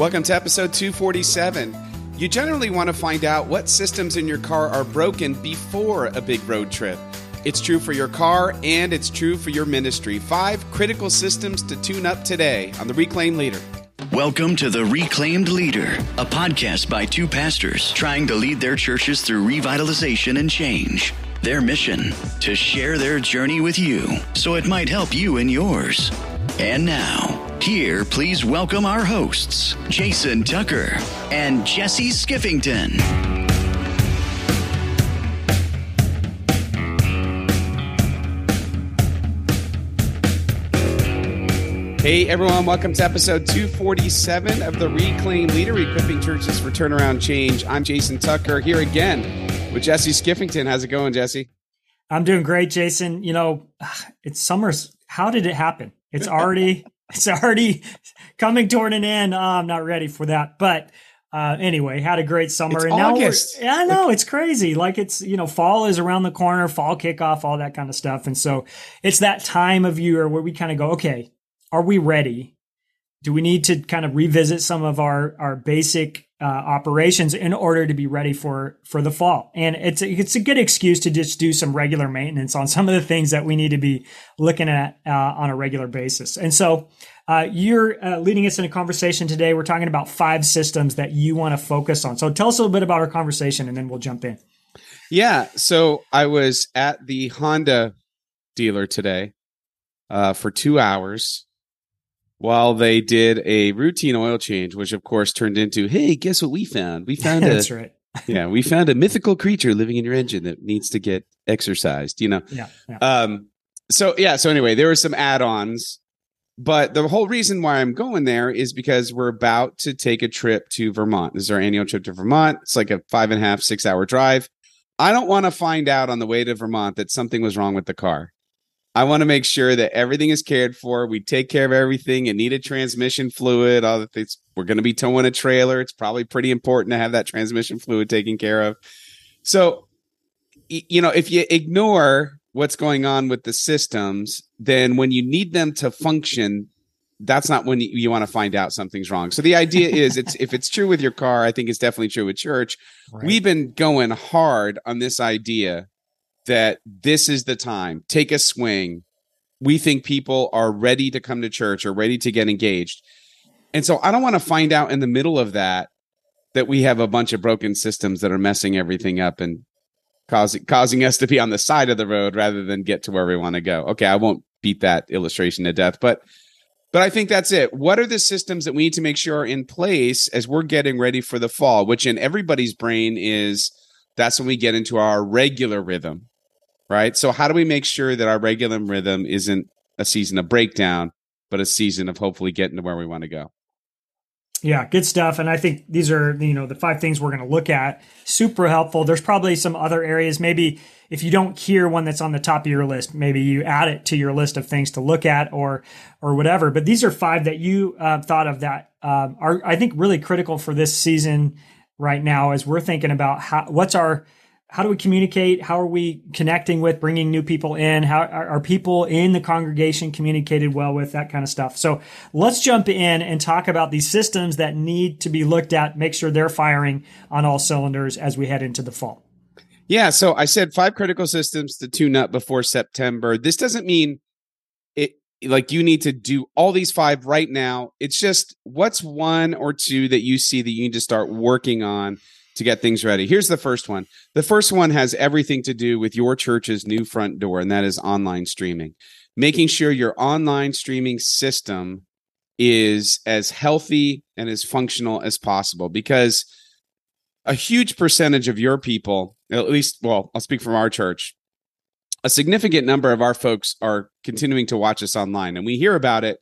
Welcome to episode 247. You generally want to find out what systems in your car are broken before a big road trip. It's true for your car and it's true for your ministry. Five critical systems to tune up today on the Reclaimed Leader. Welcome to The Reclaimed Leader, a podcast by two pastors trying to lead their churches through revitalization and change. Their mission to share their journey with you so it might help you in yours. And now, here, please welcome our hosts, Jason Tucker and Jesse Skiffington. Hey everyone, welcome to episode 247 of the Reclaim Leader, equipping churches for turnaround change. I'm Jason Tucker here again with Jesse Skiffington. How's it going, Jesse? I'm doing great, Jason. You know, it's summer's. How did it happen? It's already it's already coming toward an end. Oh, I'm not ready for that. But uh, anyway, had a great summer. It's and August. now, I know like, it's crazy. Like it's you know, fall is around the corner, fall kickoff, all that kind of stuff. And so it's that time of year where we kind of go, okay, are we ready? Do we need to kind of revisit some of our our basic uh, operations in order to be ready for for the fall? And it's a, it's a good excuse to just do some regular maintenance on some of the things that we need to be looking at uh, on a regular basis. And so uh, you're uh, leading us in a conversation today. We're talking about five systems that you want to focus on. So tell us a little bit about our conversation, and then we'll jump in. Yeah. So I was at the Honda dealer today uh, for two hours while they did a routine oil change, which of course turned into, hey, guess what we found? We found a That's right. yeah, we found a mythical creature living in your engine that needs to get exercised. You know. Yeah. yeah. Um. So yeah. So anyway, there were some add-ons, but the whole reason why I'm going there is because we're about to take a trip to Vermont. This is our annual trip to Vermont. It's like a five and a half, six hour drive. I don't want to find out on the way to Vermont that something was wrong with the car. I want to make sure that everything is cared for. We take care of everything. It needed transmission fluid. All the things. We're going to be towing a trailer. It's probably pretty important to have that transmission fluid taken care of. So, you know, if you ignore what's going on with the systems, then when you need them to function, that's not when you, you want to find out something's wrong. So the idea is, it's if it's true with your car, I think it's definitely true with church. Right. We've been going hard on this idea that this is the time. Take a swing. We think people are ready to come to church or ready to get engaged. And so I don't want to find out in the middle of that that we have a bunch of broken systems that are messing everything up and causing causing us to be on the side of the road rather than get to where we want to go. Okay, I won't beat that illustration to death, but but I think that's it. What are the systems that we need to make sure are in place as we're getting ready for the fall, which in everybody's brain is that's when we get into our regular rhythm right? So how do we make sure that our regular rhythm isn't a season of breakdown, but a season of hopefully getting to where we want to go? Yeah, good stuff. And I think these are, you know, the five things we're going to look at. Super helpful. There's probably some other areas. Maybe if you don't hear one that's on the top of your list, maybe you add it to your list of things to look at or, or whatever. But these are five that you uh, thought of that um, are, I think, really critical for this season right now as we're thinking about how, what's our, how do we communicate? How are we connecting with bringing new people in? How are, are, people in the congregation communicated well with that kind of stuff? So let's jump in and talk about these systems that need to be looked at, make sure they're firing on all cylinders as we head into the fall. Yeah. So I said five critical systems to tune up before September. This doesn't mean it like you need to do all these five right now. It's just what's one or two that you see that you need to start working on to get things ready. Here's the first one. The first one has everything to do with your church's new front door, and that is online streaming. Making sure your online streaming system is as healthy and as functional as possible because a huge percentage of your people, at least, well, I'll speak from our church, a significant number of our folks are continuing to watch us online, and we hear about it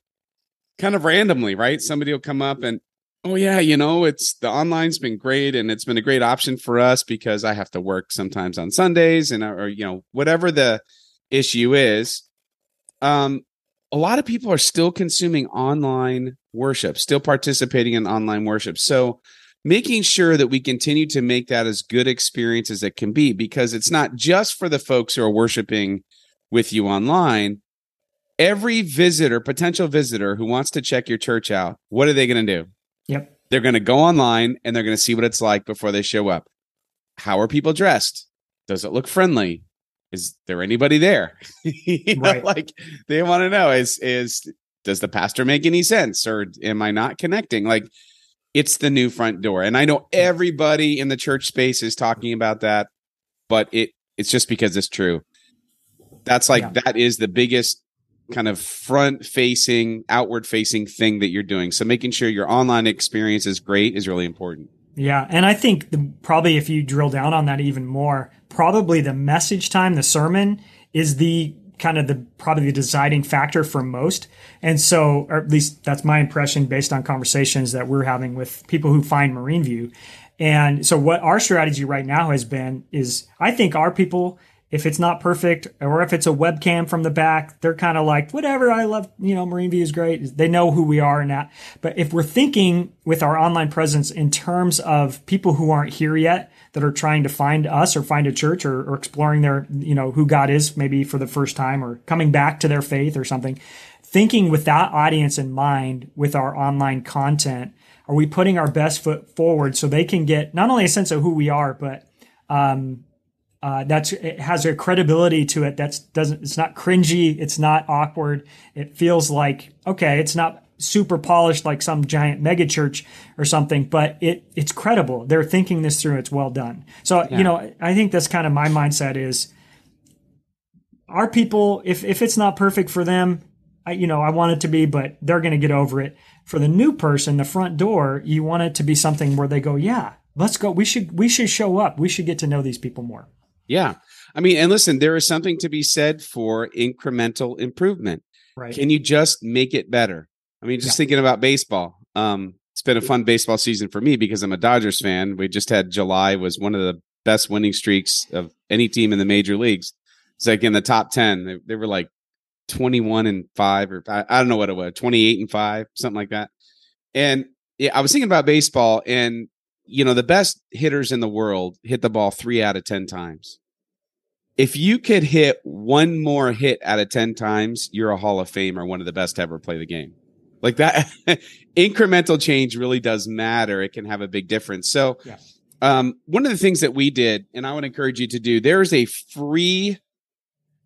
kind of randomly, right? Somebody will come up and oh yeah you know it's the online's been great and it's been a great option for us because i have to work sometimes on sundays and or you know whatever the issue is. Um a lot of people are still consuming online worship still participating in online worship. So making sure that we continue to make that as good experience as it can be because it's not just for the folks who are worshiping with you online. Every visitor potential visitor who wants to check your church out what are they going to do Yep. They're going to go online and they're going to see what it's like before they show up. How are people dressed? Does it look friendly? Is there anybody there? you know, right. Like they want to know is is does the pastor make any sense or am I not connecting? Like it's the new front door. And I know everybody in the church space is talking about that, but it it's just because it's true. That's like yeah. that is the biggest kind of front facing, outward facing thing that you're doing. So making sure your online experience is great is really important. Yeah, and I think the, probably if you drill down on that even more, probably the message time, the sermon is the kind of the probably the deciding factor for most. And so, or at least that's my impression based on conversations that we're having with people who find Marine View. And so what our strategy right now has been is I think our people if it's not perfect or if it's a webcam from the back, they're kind of like, whatever, I love, you know, Marine View is great. They know who we are and that. But if we're thinking with our online presence in terms of people who aren't here yet, that are trying to find us or find a church or, or exploring their, you know, who God is maybe for the first time or coming back to their faith or something, thinking with that audience in mind with our online content, are we putting our best foot forward so they can get not only a sense of who we are, but um, uh, that's it has a credibility to it that's doesn't it's not cringy it's not awkward. It feels like okay it's not super polished like some giant megachurch or something but it it's credible. They're thinking this through it's well done. So yeah. you know i think that's kind of my mindset is our people if if it's not perfect for them I, you know i want it to be but they're going to get over it. For the new person the front door you want it to be something where they go yeah let's go we should we should show up. We should get to know these people more yeah. I mean, and listen, there is something to be said for incremental improvement. Right. Can you just make it better? I mean, just yeah. thinking about baseball. Um, it's been a fun baseball season for me because I'm a Dodgers fan. We just had July was one of the best winning streaks of any team in the major leagues. It's like in the top 10. They, they were like 21 and 5 or I, I don't know what it was, 28 and 5, something like that. And yeah, I was thinking about baseball and you know, the best hitters in the world hit the ball three out of 10 times. If you could hit one more hit out of 10 times, you're a Hall of Famer, one of the best to ever play the game. Like that incremental change really does matter. It can have a big difference. So, yeah. um, one of the things that we did, and I would encourage you to do, there's a free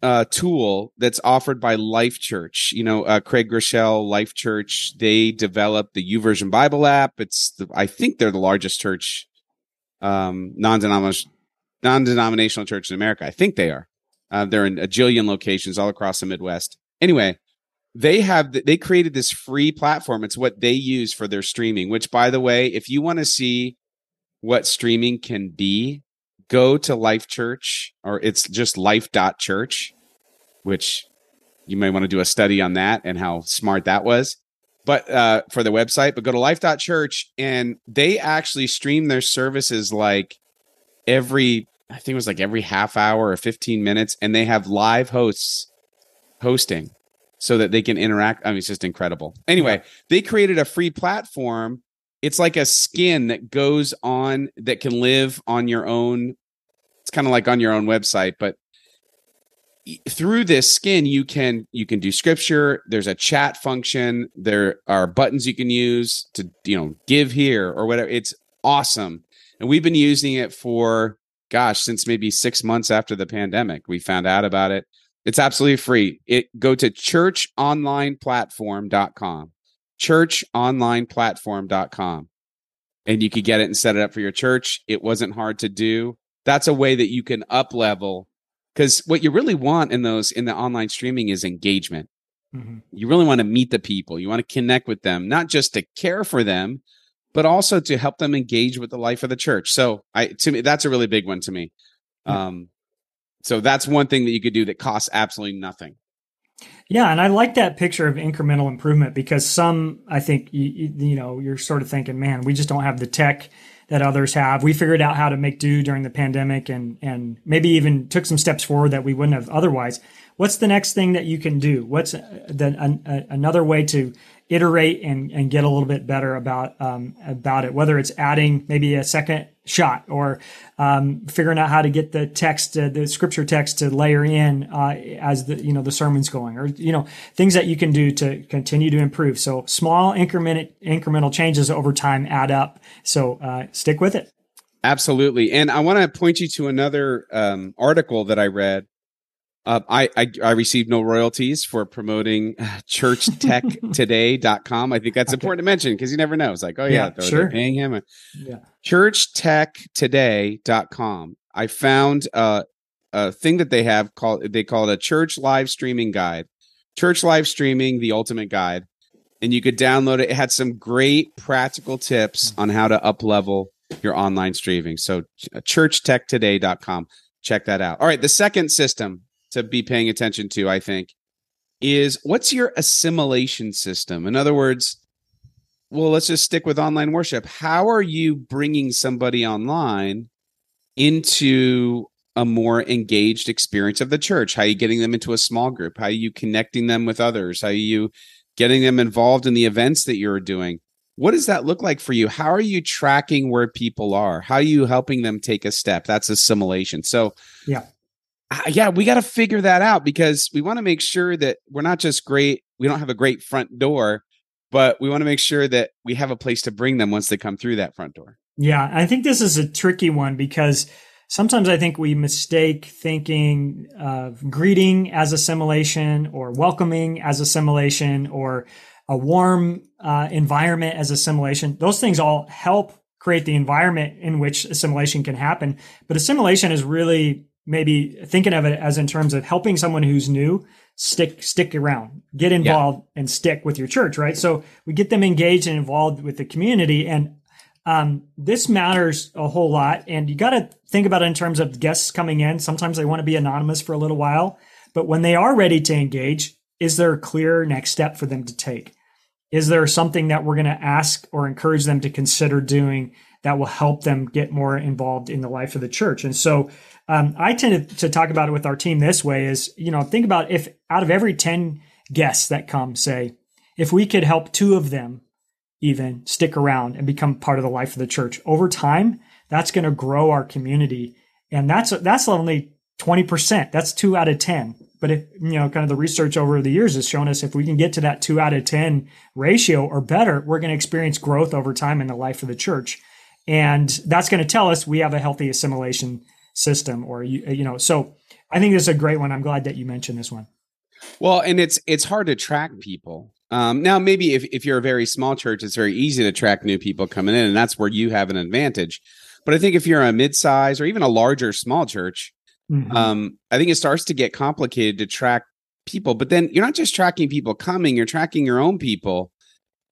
uh, tool that's offered by Life Church. You know, uh, Craig Groeschel, Life Church, they developed the YouVersion Bible app. It's, the, I think they're the largest church, um, non-denominational, non-denominational church in America. I think they are. Uh, they're in a jillion locations all across the Midwest. Anyway, they have, they created this free platform. It's what they use for their streaming, which by the way, if you want to see what streaming can be, go to Life Church or it's just life.church, which you may want to do a study on that and how smart that was. But uh, for the website, but go to life.church and they actually stream their services like every, I think it was like every half hour or 15 minutes, and they have live hosts hosting so that they can interact. I mean, it's just incredible. Anyway, they created a free platform. It's like a skin that goes on that can live on your own kind of like on your own website, but through this skin you can you can do scripture there's a chat function there are buttons you can use to you know give here or whatever it's awesome. And we've been using it for gosh since maybe six months after the pandemic we found out about it. It's absolutely free. It go to churchonlineplatform.com churchonlineplatform.com and you could get it and set it up for your church. It wasn't hard to do that's a way that you can up level because what you really want in those in the online streaming is engagement. Mm-hmm. you really want to meet the people. You want to connect with them not just to care for them but also to help them engage with the life of the church. So i to me that's a really big one to me. Yeah. um so that's one thing that you could do that costs absolutely nothing. Yeah, and I like that picture of incremental improvement because some, I think, you, you, know, you're sort of thinking, man, we just don't have the tech that others have. We figured out how to make do during the pandemic and and maybe even took some steps forward that we wouldn't have otherwise. What's the next thing that you can do? What's uh, the, an, a, another way to iterate and, and get a little bit better about um, about it. Whether it's adding maybe a second shot or um, figuring out how to get the text, uh, the scripture text to layer in uh, as the you know the sermon's going, or you know things that you can do to continue to improve. So small increment incremental changes over time add up. So uh, stick with it. Absolutely, and I want to point you to another um, article that I read uh, I, I, I received no royalties for promoting uh, churchtechtoday.com. I think that's okay. important to mention because you never know. It's like, oh yeah, yeah they're, sure. they're paying him. Yeah. Churchtechtoday.com. I found uh, a thing that they have called they call it a church live streaming guide. Church live streaming, the ultimate guide. And you could download it. It had some great practical tips on how to up level your online streaming. So churchtechtoday.com. Check that out. All right. The second system to be paying attention to, I think, is what's your assimilation system? In other words, well, let's just stick with online worship. How are you bringing somebody online into a more engaged experience of the church? How are you getting them into a small group? How are you connecting them with others? How are you getting them involved in the events that you're doing? What does that look like for you? How are you tracking where people are? How are you helping them take a step? That's assimilation. So, yeah yeah, we got to figure that out because we want to make sure that we're not just great. We don't have a great front door, but we want to make sure that we have a place to bring them once they come through that front door. Yeah, I think this is a tricky one because sometimes I think we mistake thinking of greeting as assimilation or welcoming as assimilation or a warm uh, environment as assimilation. Those things all help create the environment in which assimilation can happen. But assimilation is really maybe thinking of it as in terms of helping someone who's new stick stick around get involved yeah. and stick with your church right? So we get them engaged and involved with the community and um, this matters a whole lot and you got to think about it in terms of guests coming in. Sometimes they want to be anonymous for a little while but when they are ready to engage is there a clear next step for them to take? Is there something that we're going to ask or encourage them to consider doing that will help them get more involved in the life of the church? And so um, I tend to, to talk about it with our team this way is, you know, think about if out of every 10 guests that come, say, if we could help two of them even stick around and become part of the life of the church over time, that's going to grow our community. And that's, that's only 20%. That's two out of 10. But if, you know, kind of the research over the years has shown us if we can get to that two out of 10 ratio or better, we're going to experience growth over time in the life of the church. And that's going to tell us we have a healthy assimilation system or you you know so i think this is a great one. I'm glad that you mentioned this one. Well and it's it's hard to track people. Um, now maybe if, if you're a very small church it's very easy to track new people coming in and that's where you have an advantage. But i think if you're a mid-size or even a larger small church mm-hmm. um, i think it starts to get complicated to track people. But then you're not just tracking people coming you're tracking your own people.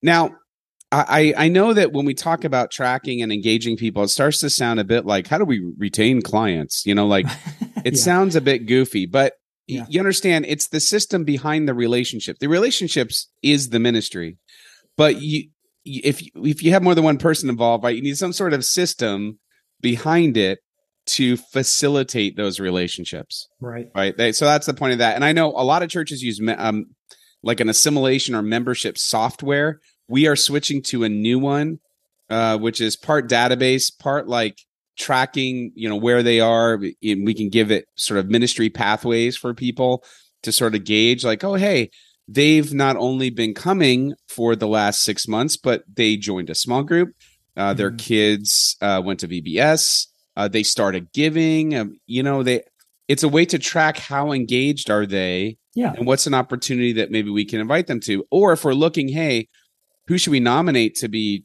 Now I, I know that when we talk about tracking and engaging people, it starts to sound a bit like how do we retain clients? You know, like it yeah. sounds a bit goofy, but yeah. you understand it's the system behind the relationship. The relationships is the ministry, but you if if you have more than one person involved, right, you need some sort of system behind it to facilitate those relationships. Right. Right. They, so that's the point of that. And I know a lot of churches use um, like an assimilation or membership software we are switching to a new one, uh, which is part database, part like tracking, you know, where they are. And we can give it sort of ministry pathways for people to sort of gauge, like, oh, hey, they've not only been coming for the last six months, but they joined a small group. Uh, mm-hmm. Their kids uh, went to VBS. Uh, they started giving. Um, you know, they. It's a way to track how engaged are they, yeah, and what's an opportunity that maybe we can invite them to. Or if we're looking, hey, who should we nominate to be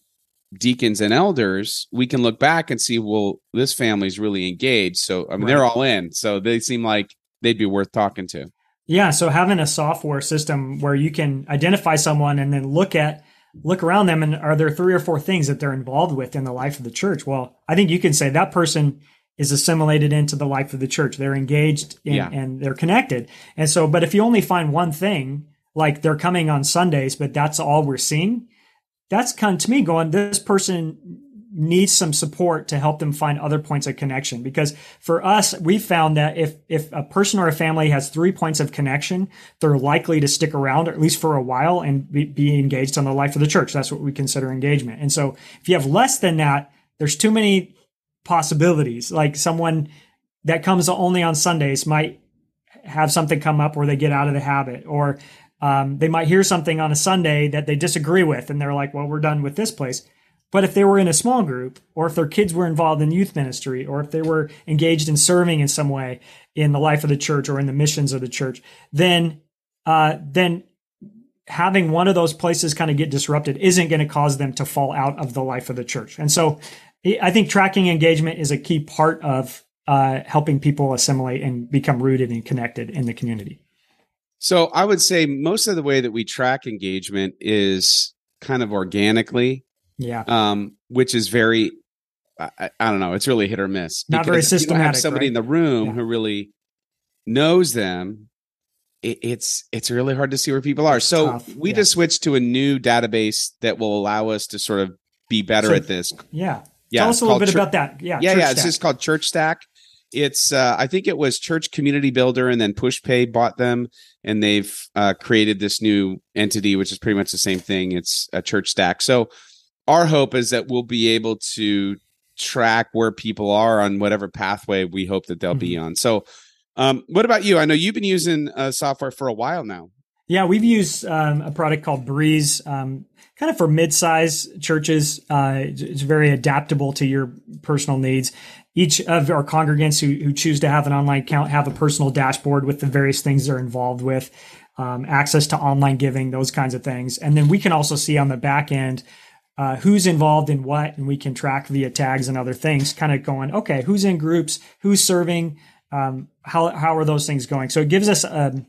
deacons and elders, we can look back and see, well, this family's really engaged. So, I mean, right. they're all in. So they seem like they'd be worth talking to. Yeah. So having a software system where you can identify someone and then look at, look around them and are there three or four things that they're involved with in the life of the church? Well, I think you can say that person is assimilated into the life of the church. They're engaged in, yeah. and they're connected. And so, but if you only find one thing, like they're coming on Sundays, but that's all we're seeing, that's kind of to me going, this person needs some support to help them find other points of connection. Because for us, we found that if, if a person or a family has three points of connection, they're likely to stick around at least for a while and be, be engaged on the life of the church. That's what we consider engagement. And so if you have less than that, there's too many possibilities. Like someone that comes only on Sundays might have something come up where they get out of the habit or um, they might hear something on a Sunday that they disagree with and they're like, well, we're done with this place. But if they were in a small group, or if their kids were involved in youth ministry, or if they were engaged in serving in some way in the life of the church or in the missions of the church, then uh, then having one of those places kind of get disrupted isn't going to cause them to fall out of the life of the church. And so, I think tracking engagement is a key part of uh, helping people assimilate and become rooted and connected in the community. So I would say most of the way that we track engagement is kind of organically yeah. Um, which is very, I, I, don't know, it's really hit or miss. Not very systematic. You have somebody right? in the room yeah. who really knows them. It, it's it's really hard to see where people are. So Tough. we yeah. just switched to a new database that will allow us to sort of be better so, at this. Yeah. Yeah. Tell us a little bit about that. Yeah. Yeah. yeah. It's just called ChurchStaq. It's uh, I think it was Church Community Builder, and then PushPay bought them, and they've uh, created this new entity, which is pretty much the same thing. It's a ChurchStaq. So our hope is that we'll be able to track where people are on whatever pathway we hope that they'll mm-hmm. be on. So, um, what about you? I know you've been using uh, software for a while now. Yeah, we've used um, a product called Breeze, um, kind of for mid-size churches. Uh, it's very adaptable to your personal needs. Each of our congregants who, who choose to have an online account have a personal dashboard with the various things they're involved with, um, access to online giving, those kinds of things. And then we can also see on the back end uh, who's involved in what, and we can track via tags and other things, kind of going, okay, who's in groups, who's serving, um, how how are those things going? So it gives us a, um,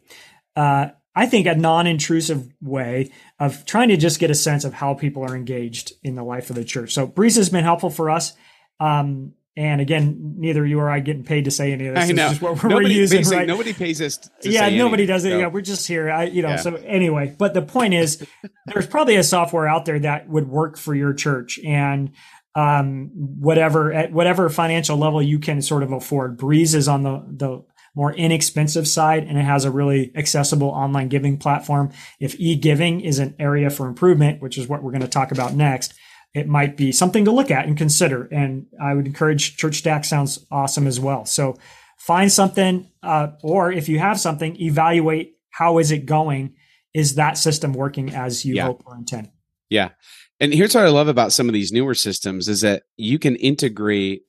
uh, I think, a non-intrusive way of trying to just get a sense of how people are engaged in the life of the church. So Breeze has been helpful for us. Um, and again, neither you or I getting paid to say any of this. I know. It's just what nobody, we're using, right? Nobody pays us. yeah, nobody does it. Yeah, we're just here. I, you know. Yeah. So anyway, but the point is, there's probably a software out there that would work for your church, and um, whatever at whatever financial level you can sort of afford. Breeze is on the the more inexpensive side, and it has a really accessible online giving platform. If e-giving is an area for improvement, which is what we're going to talk about next it might be something to look at and consider. And I would encourage ChurchStaq sounds awesome as well. So find something, uh, or if you have something, evaluate how is it going. Is that system working as you yeah. hope or intend? Yeah. And here's what I love about some of these newer systems is that you can integrate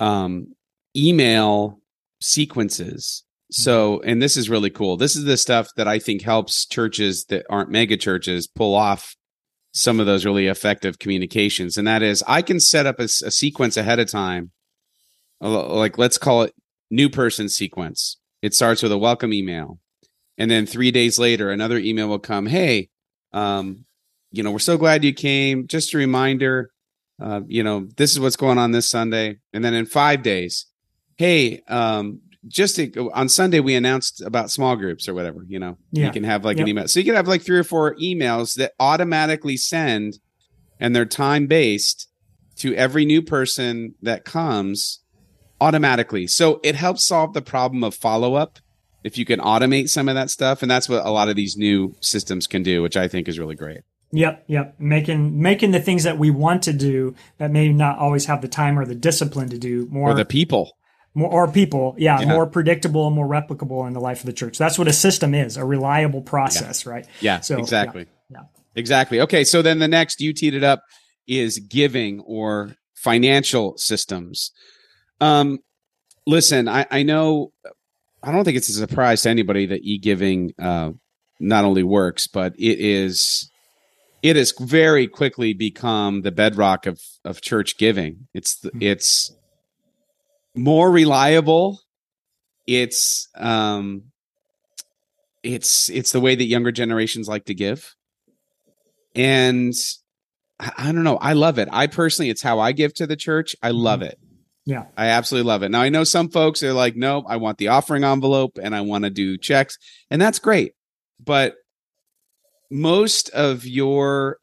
um, email sequences. So, and this is really cool. This is the stuff that I think helps churches that aren't mega churches pull off some of those really effective communications. And that is, I can set up a, a sequence ahead of time, like let's call it new person sequence. It starts with a welcome email. And then three days later, another email will come. Hey, um, you know, we're so glad you came. Just a reminder, uh, you know, this is what's going on this Sunday. And then in five days, hey, um, just to, on Sunday we announced about small groups or whatever. You know, yeah. you can have like yep. an email, so you can have like three or four emails that automatically send, and they're time based to every new person that comes automatically. So it helps solve the problem of follow up if you can automate some of that stuff, and that's what a lot of these new systems can do, which I think is really great. Yep, yep. Making making the things that we want to do that may not always have the time or the discipline to do more or the people more or people, yeah, yeah, more predictable and more replicable in the life of the church. That's what a system is, a reliable process, yeah. right? Yeah, so exactly. Yeah, yeah, exactly. Okay, so then the next you teed it up is giving or financial systems. Um, listen, I, I know, I don't think it's a surprise to anybody that e-giving uh, not only works, but it is it has very quickly become the bedrock of of church giving. It's the, mm-hmm. it's more reliable. It's um it's it's the way that younger generations like to give. And I, I don't know, I love it. I personally it's how I give to the church. I mm-hmm. love it. Yeah. I absolutely love it. Now I know some folks are like, no, I want the offering envelope and I want to do checks. And that's great. But most of your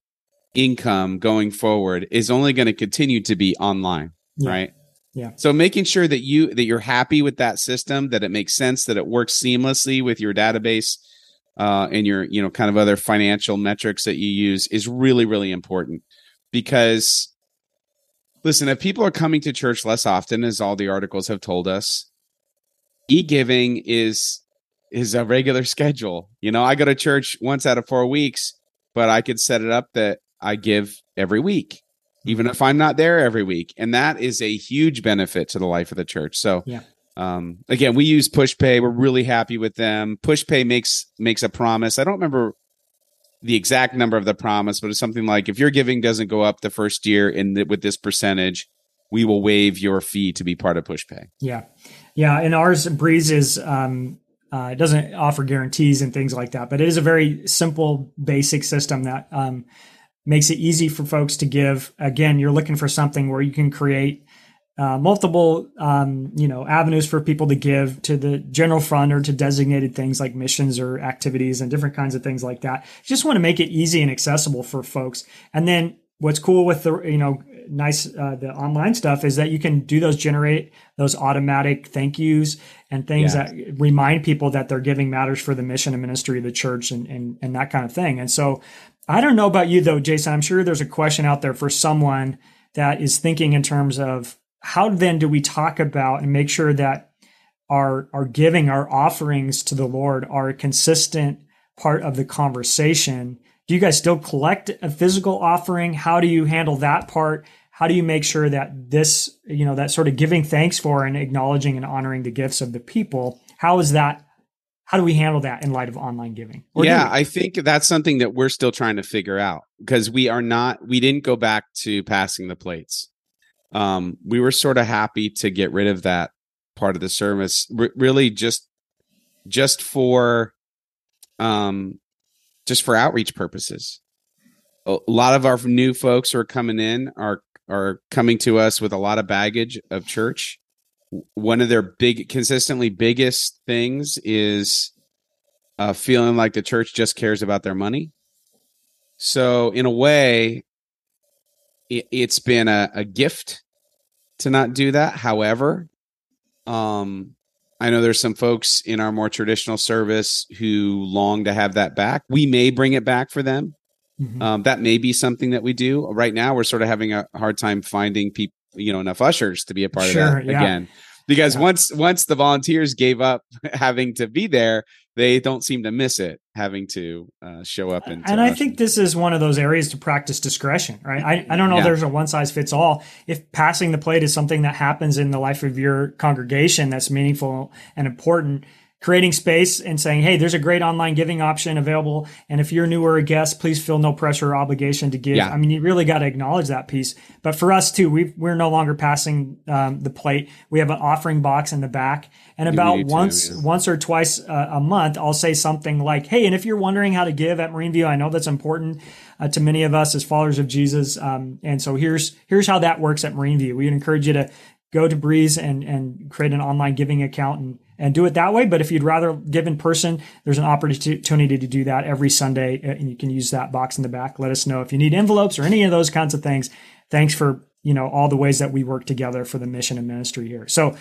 income going forward is only going to continue to be online, Yeah. right? Yeah. So making sure that you that you're happy with that system, that it makes sense, that it works seamlessly with your database uh, and your you know kind of other financial metrics that you use is really really important because listen, if people are coming to church less often, as all the articles have told us, e-giving is is a regular schedule. You know, I go to church once out of four weeks, but I could set it up that I give every week, even if I'm not there every week. And that is a huge benefit to the life of the church. So Yeah. um again, we use PushPay. We're really happy with them. PushPay makes makes a promise. I don't remember the exact number of the promise, but it's something like if your giving doesn't go up the first year in the, with this percentage, we will waive your fee to be part of PushPay. Yeah, yeah. And ours Breeze is um, uh, it doesn't offer guarantees and things like that, but it is a very simple, basic system that um, makes it easy for folks to give. Again, you're looking for something where you can create uh, multiple, um, you know, avenues for people to give to the general fund or to designated things like missions or activities and different kinds of things like that. You just want to make it easy and accessible for folks. And then what's cool with the, you know, nice uh, the online stuff is that you can do those generate those automatic thank yous and things Yeah. that remind people that their giving matters for the mission and ministry of the church and, and and that kind of thing. And so I don't know about you though, Jason. I'm sure there's a question out there for someone that is thinking in terms of how then do we talk about and make sure that our our giving, our offerings to the Lord are a consistent part of the conversation. Do you guys still collect a physical offering? How do you handle that part? How do you make sure that this, you know, that sort of giving thanks for and acknowledging and honoring the gifts of the people, how is that? How do we handle that in light of online giving? Or yeah. I think that's something that we're still trying to figure out because we are not we didn't go back to passing the plates. Um, we were sort of happy to get rid of that part of the service, r- really just just for um just for outreach purposes. A a lot of our new folks who are coming in are are coming to us with a lot of baggage of church. One of their big consistently biggest things is uh, feeling like the church just cares about their money. So, in a way, it, it's been a, a gift to not do that. However, um, I know there's some folks in our more traditional service who long to have that back. We may bring it back for them. Mhm. Um, that may be something that we do. Right now, we're sort of having a hard time finding people, you know, enough ushers to be a part Sure, of that yeah. again. Because Yeah. once once the volunteers gave up having to be there, they don't seem to miss it having to uh, show up and. and I think this is one of those areas to practice discretion, right? I, I don't know Yeah. there's a one size fits all. If passing the plate is something that happens in the life of your congregation that's meaningful and important, creating space and saying, hey, there's a great online giving option available. And if you're newer a guest, please feel no pressure or obligation to give. Yeah. I mean, you really got to acknowledge that piece. But for us too, we we're no longer passing um, the plate. We have an offering box in the back. And about once yeah. once or twice uh, a month, I'll say something like, "Hey, and if you're wondering how to give at Marine View, I know that's important uh, to many of us as followers of Jesus. Um, and so here's here's how that works at Marine View. We would encourage you to go to Breeze and and create an online giving account and and do it that way. But if you'd rather give in person, there's an opportunity to do that every Sunday, uh, and you can use that box in the back. Let us know if you need envelopes or any of those kinds of things. Thanks for you know all the ways that we work together for the mission and ministry here. So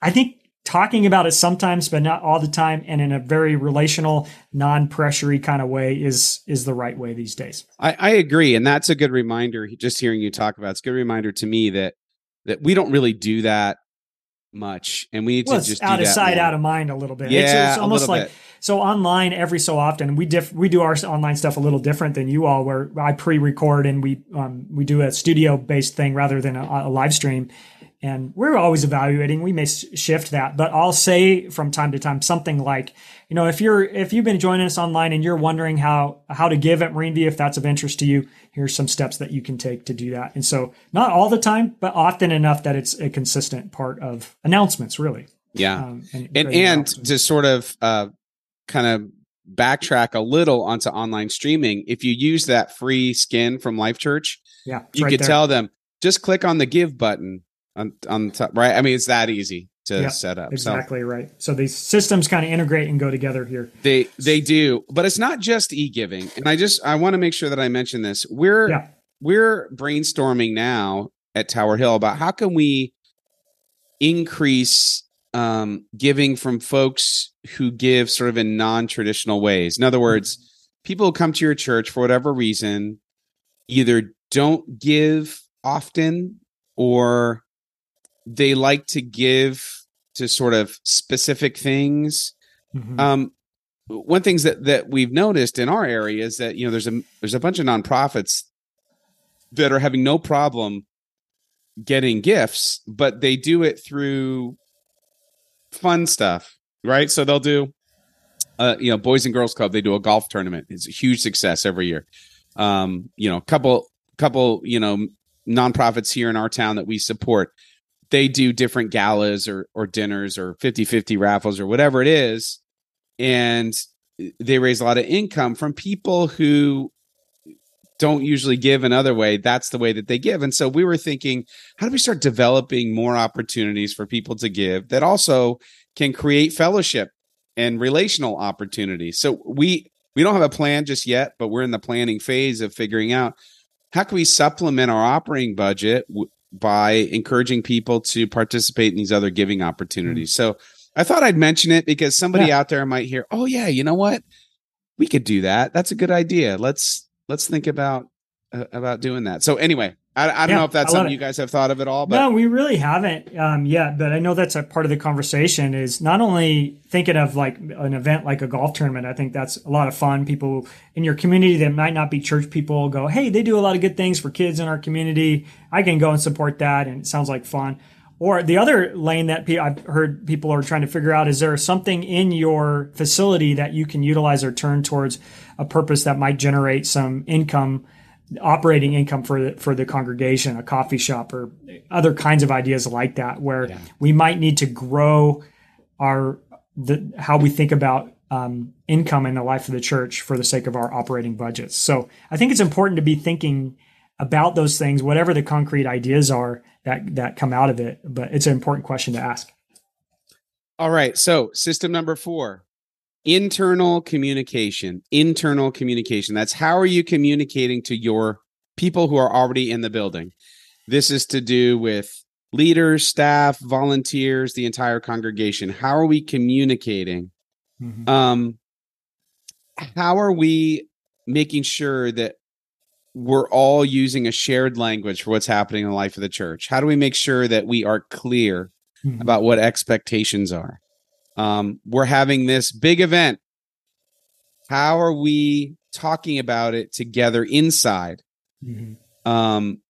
I think talking about it sometimes, but not all the time, and in a very relational, non-pressury kind of way is is the right way these days. I, I agree, and that's a good reminder. Just hearing you talk about it's a good reminder to me that that we don't really do that much, and we need Well, to just out do of sight, more. out of mind a little bit. Yeah, it's, it's almost like bit. so online every so often we diff we do our online stuff a little different than you all, where I pre-record and we um, we do a studio-based thing rather than a, a live stream. And we're always evaluating. We may s- shift that, but I'll say from time to time something like, you know, if you're if you've been joining us online and you're wondering how how to give at Marine View, if that's of interest to you, here's some steps that you can take to do that. And so, not all the time, but often enough that it's a consistent part of announcements, really. Yeah, Um, and and options. to sort of uh, kind of backtrack a little onto online streaming, if you use that free skin from Life Church, yeah, you right could there. tell them just click on the give button on on top, right? I mean, it's that easy to Yep, set up. So exactly right. So these systems kind of integrate and go together here. they they do, but it's not just e giving. And I just I want to make sure that I mention this. We're Yeah. we're brainstorming now at Tower Hill about how can we increase um, giving from folks who give sort of in non-traditional ways. In other words, people who come to your church for whatever reason either don't give often or they like to give to sort of specific things. Mhm. Um, one things that that we've noticed in our area is that you know there's a there's a bunch of nonprofits that are having no problem getting gifts, but they do it through fun stuff, right? So they'll do, uh, you know, Boys and Girls Club. They do a golf tournament. It's a huge success every year. Um, you know, couple couple you know nonprofits here in our town that we support. They do different galas or or dinners or 50-50 raffles or whatever it is and they raise a lot of income from people who don't usually give another way. That's the way that they give. And so we were thinking how do we start developing more opportunities for people to give that also can create fellowship and relational opportunities? So we we don't have a plan just yet but we're in the planning phase of figuring out how can we supplement our operating budget w- by encouraging people to participate in these other giving opportunities so I thought I'd mention it because somebody out there might hear, "Oh yeah, you know what? We could do that. That's a good idea. Let's let's think about uh, about doing that." So anyway, I, I don't Yeah, know if that's something you guys have thought of at all, but no, we really haven't um, yet, but I know that's a part of the conversation. Is not only thinking of like an event like a golf tournament. I think that's a lot of fun. People in your community that might not be church people go, "Hey, they do a lot of good things for kids in our community. I can go and support that," and it sounds like fun. Or the other lane that pe- I've heard people are trying to figure out is there something in your facility that you can utilize or turn towards a purpose that might generate some income operating income for the, for the congregation, a coffee shop, or other kinds of ideas like that, where we might need to grow our the how we think about um, income in the life of the church for the sake of our operating budgets. So I think it's important to be thinking about those things, whatever the concrete ideas are that that come out of it. But it's an important question to ask. all right. So system number four. Internal communication. Internal communication. That's how are you communicating to your people who are already in the building? This is to do with leaders, staff, volunteers, the entire congregation. How are we communicating? um how are we making sure that we're all using a shared language for what's happening in the life of the church how do we make sure that we are clear Mhm. about what expectations are um we're having this big event. How are we talking about it together inside? Mhm. um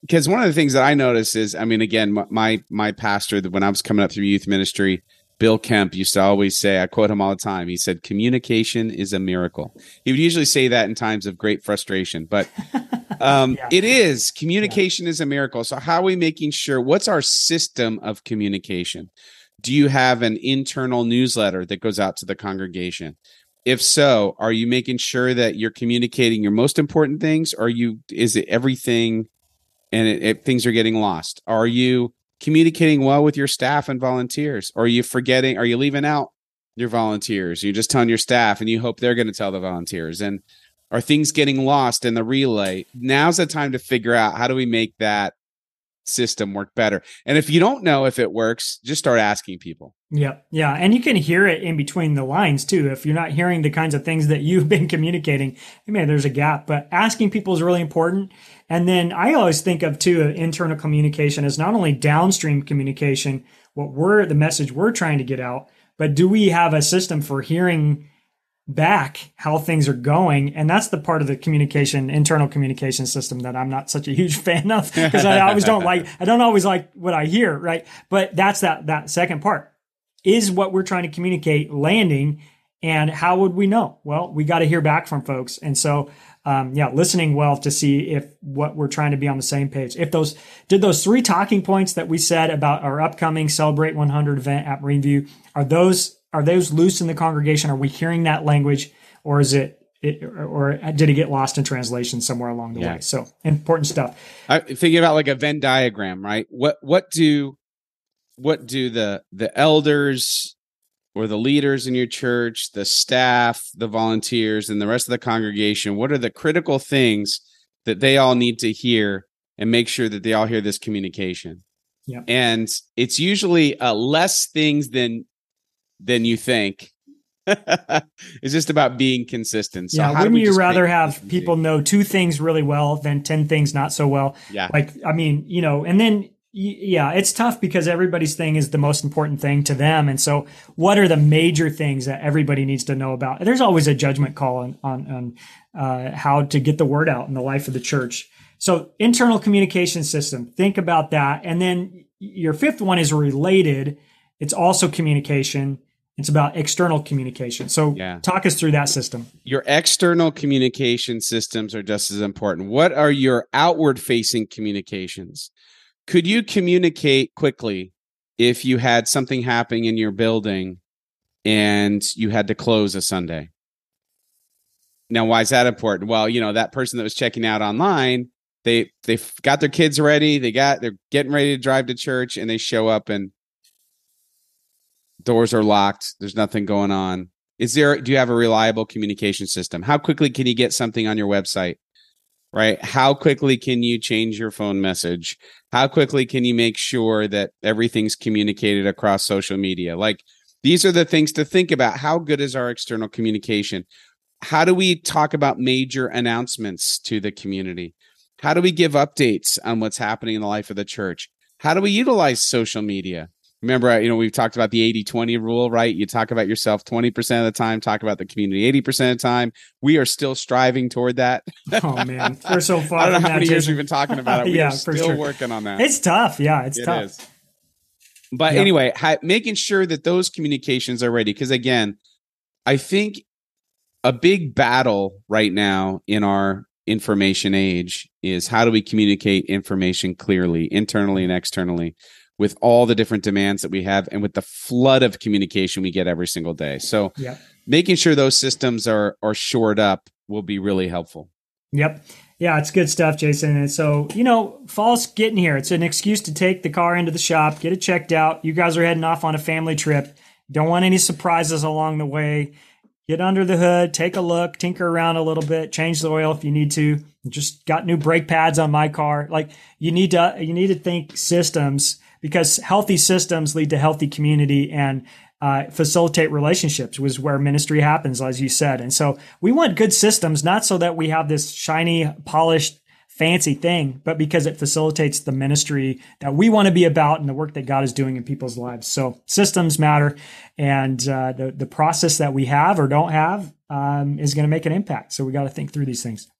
because one of the things that i notice is i mean again my my, pastor that when i was coming up through youth ministry bill kemp used to always say i quote him all the time he said communication is a miracle. He would usually say that in times of great frustration but um Yeah. it is. Communication is a miracle. So how are we making sure what's our system of communication do you have an internal newsletter that goes out to the congregation? If so are you making sure that you're communicating your most important things? Or are you is it everything and it, it, things are getting lost? Are you communicating well with your staff and volunteers? Or are you forgetting are you leaving out your volunteers? You're just telling your staff and you hope they're going to tell the volunteers. And are things getting lost in the relay? Now's the time to figure out how do we make that system work better and if you don't know if it works just start asking people Yeah, yeah, and you can hear it in between the lines too. If you're not hearing the kinds of things that you've been communicating, maybe there's a gap. But asking people is really important. And then I always think of too uh, internal communication as not only downstream communication, what we're the message we're trying to get out, but do we have a system for hearing back how things are going. And that's the part of the communication internal communication system that i'm not such a huge fan of because i always don't like i don't always like what i hear right? But that's that that second part. Is what we're trying to communicate landing? And how would we know? Well we got to hear back from folks. And so um, yeah listening well to see if what we're trying to be on the same page. If those did those three talking points that we said about our upcoming celebrate 100 event at marine view are those are those loose in the congregation are we hearing that language or is it it, or did it get lost in translation somewhere along the Yeah. way? So important stuff. I thinking about like a Venn diagram, right? What what do what do the the elders or the leaders in your church, the staff, the volunteers, and the rest of the congregation, what are the critical things that they all need to hear and make sure that they all hear this communication. Yeah. And it's usually uh, less things than than you think. it's just about being consistent. So yeah, how wouldn't you rather have people know two things really well than 10 things not so well? Yeah. Like, I mean, you know, and then, yeah, it's tough because everybody's thing is the most important thing to them. And so, what are the major things that everybody needs to know about? There's always a judgment call on, on, on uh, how to get the word out in the life of the church. So, internal communication system, think about that. And then your fifth one is related, it's also communication. It's about external communication. So, Yeah. talk us through that system. your external communication systems are just as important. What are your outward facing communications? Could you communicate quickly if you had something happening in your building and you had to close a Sunday? Now, why is that important? Well, you know, that person that was checking out online, they they got their kids ready, they got they're getting ready to drive to church and they show up and doors are locked, there's nothing going on. Is there do you have a reliable communication system? How quickly can you get something on your website right? How quickly can you change your phone message? How quickly can you make sure that everything's communicated across social media? Like these are the things to think about. How good is our external communication? How do we talk about major announcements to the community? How do we give updates on what's happening in the life of the church? How do we utilize social media remember uh, you know we've talked about the 80-20 rule right you talk about yourself 20% of the time talk about the community 80% of the time we are still striving toward that Oh man, we're so far. i don't know how many years we've been talking about it we Yeah, are still sure. working on that It's tough. Yeah, it's It tough. is. but anyway ha- making sure that those communications are ready because again i think a big battle right now in our information age is how do we communicate information clearly internally and externally with all the different demands that we have and with the flood of communication we get every single day so Yep. making sure those systems are are shored up will be really helpful Yep. Yeah, it's good stuff, Jason. And so, you know, fall's getting here. It's an excuse to take the car into the shop, get it checked out. You guys are heading off on a family trip. Don't want any surprises along the way. Get under the hood, take a look, tinker around a little bit, change the oil if you need to. Just got new brake pads on my car. Like you need to you need to think systems because healthy systems lead to healthy community and uh, facilitate relationships was where ministry happens, as you said. And so we want good systems, not so that we have this shiny, polished, fancy thing, but because it facilitates the ministry that we want to be about and the work that God is doing in people's lives. So systems matter, and uh, the the process that we have or don't have um, is going to make an impact. So we got to think through these things.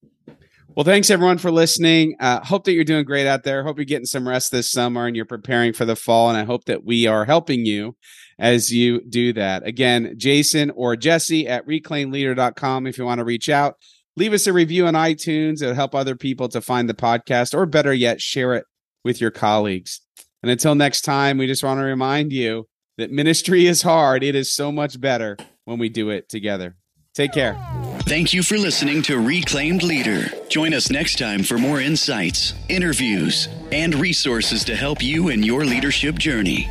Well, thanks everyone for listening. Uh, hope that you're doing great out there. Hope you're getting some rest this summer and you're preparing for the fall. And I hope that we are helping you as you do that. Again, Jason or Jesse at reclaimleader.com if you want to reach out. Leave us a review on iTunes. It'll help other people to find the podcast, or better yet, share it with your colleagues. And until next time, we just want to remind you that ministry is hard. It is so much better when we do it together. Take care. Thank you for listening to Reclaim Leader. Join us next time for more insights, interviews, and resources to help you in your leadership journey.